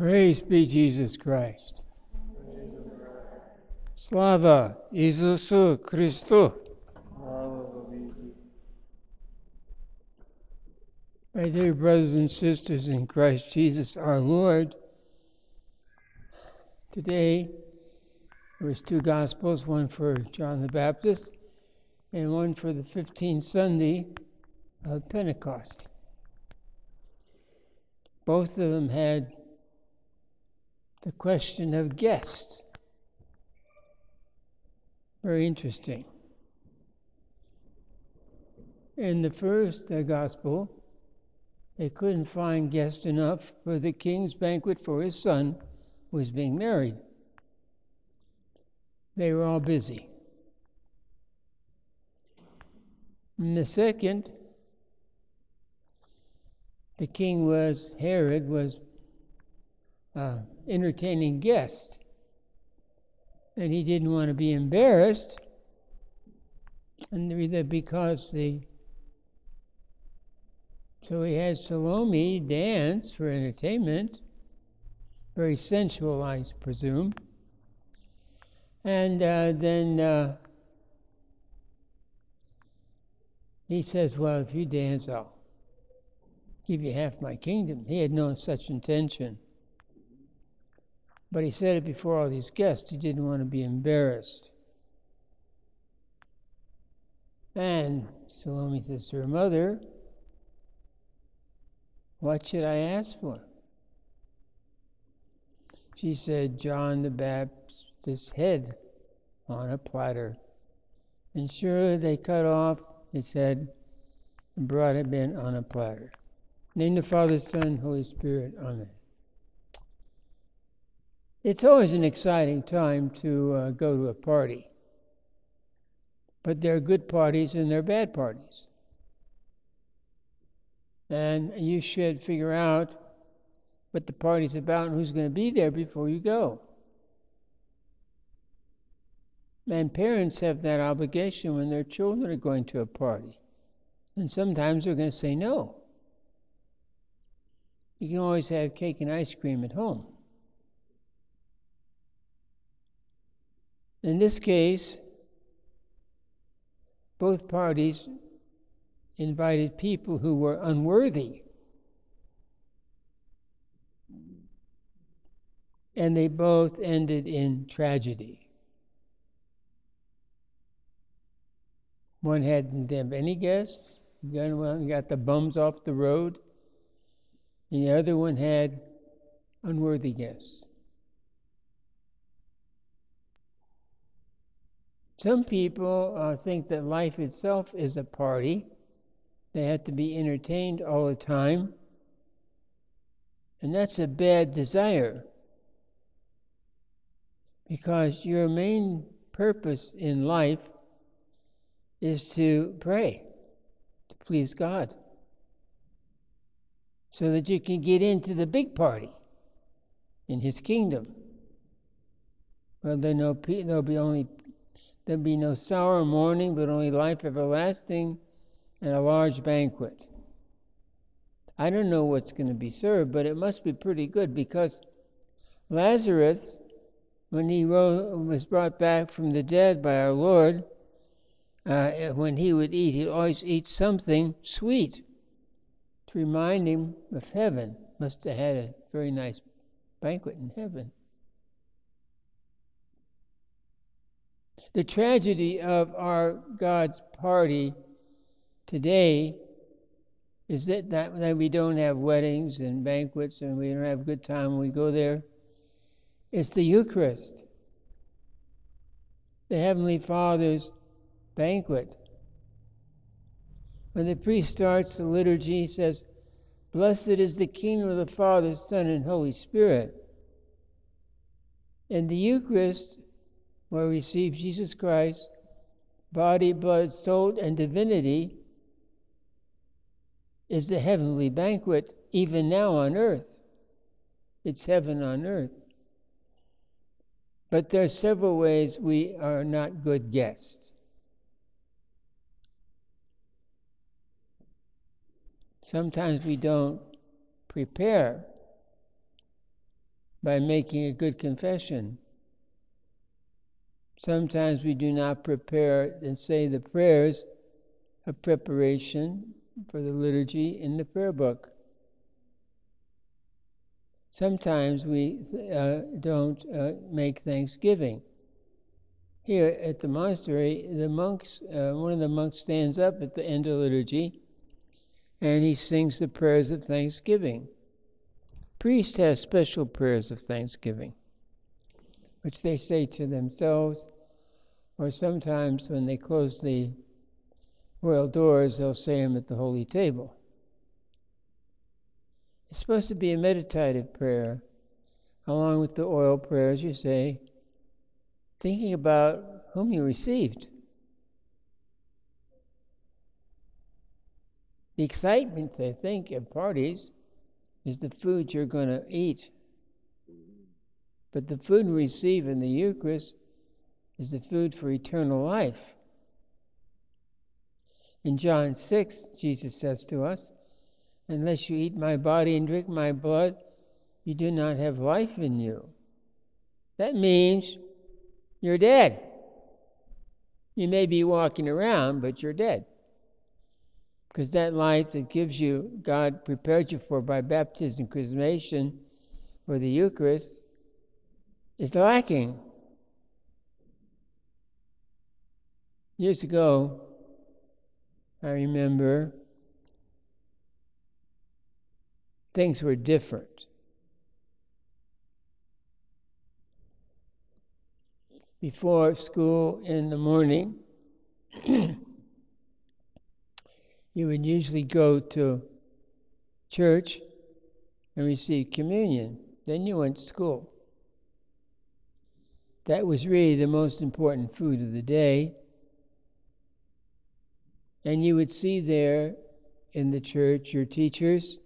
Praise be Jesus Christ. Slava Isusu Christu. My dear brothers and sisters in Christ Jesus our Lord, today there was two gospels, one for John the Baptist and one for the 15th Sunday of Pentecost. Both of them had the question of guests. Very interesting. In the first uh, gospel, they couldn't find guests enough for the king's banquet for his son who was being married. They were all busy. In the second, the king was, Herod was uh, entertaining guests. And he didn't want to be embarrassed, and because the so he had Salome dance for entertainment, very sensual, I presume. And uh, then uh, he says, Well, if you dance, I'll give you half my kingdom. He had no such intention. But he said it before all these guests. He didn't want to be embarrassed. And Salome says to her mother, What should I ask for? She said, John the Baptist's head on a platter. And sure, they cut off his head and brought it in on a platter. Name the Father, Son, Holy Spirit. Amen. It's always an exciting time to uh, go to a party. But there are good parties and there are bad parties. And you should figure out what the party's about and who's going to be there before you go. And parents have that obligation when their children are going to a party. And sometimes they're going to say no. You can always have cake and ice cream at home. In this case, both parties invited people who were unworthy. And they both ended in tragedy. One hadn't have any guests, one got the bums off the road, and the other one had unworthy guests. Some people uh, think that life itself is a party. They have to be entertained all the time. And that's a bad desire. Because your main purpose in life is to pray, to please God, so that you can get into the big party in His kingdom. Well, there'll, there'll be only There'll be no sorrow mourning, but only life everlasting and a large banquet. I don't know what's going to be served, but it must be pretty good because Lazarus, when he was brought back from the dead by our Lord, uh, when he would eat, he'd always eat something sweet to remind him of heaven. Must have had a very nice banquet in heaven. The tragedy of our God's party today is that, that, that we don't have weddings and banquets and we don't have a good time when we go there. It's the Eucharist, the Heavenly Father's banquet. When the priest starts the liturgy, he says, Blessed is the kingdom of the Father, Son, and Holy Spirit. And the Eucharist where we receive Jesus Christ, body, blood, soul, and divinity, is the heavenly banquet, even now on earth. It's heaven on earth. But there are several ways we are not good guests. Sometimes we don't prepare by making a good confession. Sometimes we do not prepare and say the prayers of preparation for the liturgy in the prayer book. Sometimes we uh, don't uh, make thanksgiving. Here at the monastery, the monks, uh, one of the monks stands up at the end of liturgy and he sings the prayers of thanksgiving. Priest has special prayers of thanksgiving, which they say to themselves, or sometimes when they close the royal doors, they'll say them at the holy table. It's supposed to be a meditative prayer. Along with the oil prayers, you say, thinking about whom you received. The excitement, I think, of parties is the food you're going to eat. But the food we receive in the Eucharist is the food for eternal life. In John 6, Jesus says to us, Unless you eat my body and drink my blood, you do not have life in you. That means you're dead. You may be walking around, but you're dead. Because that life that gives you, God prepared you for by baptism, and chrismation, or the Eucharist, is lacking. Years ago, I remember things were different. Before school in the morning, you would usually go to church and receive communion. Then you went to school. That was really the most important food of the day. And you would see there in the church your teachers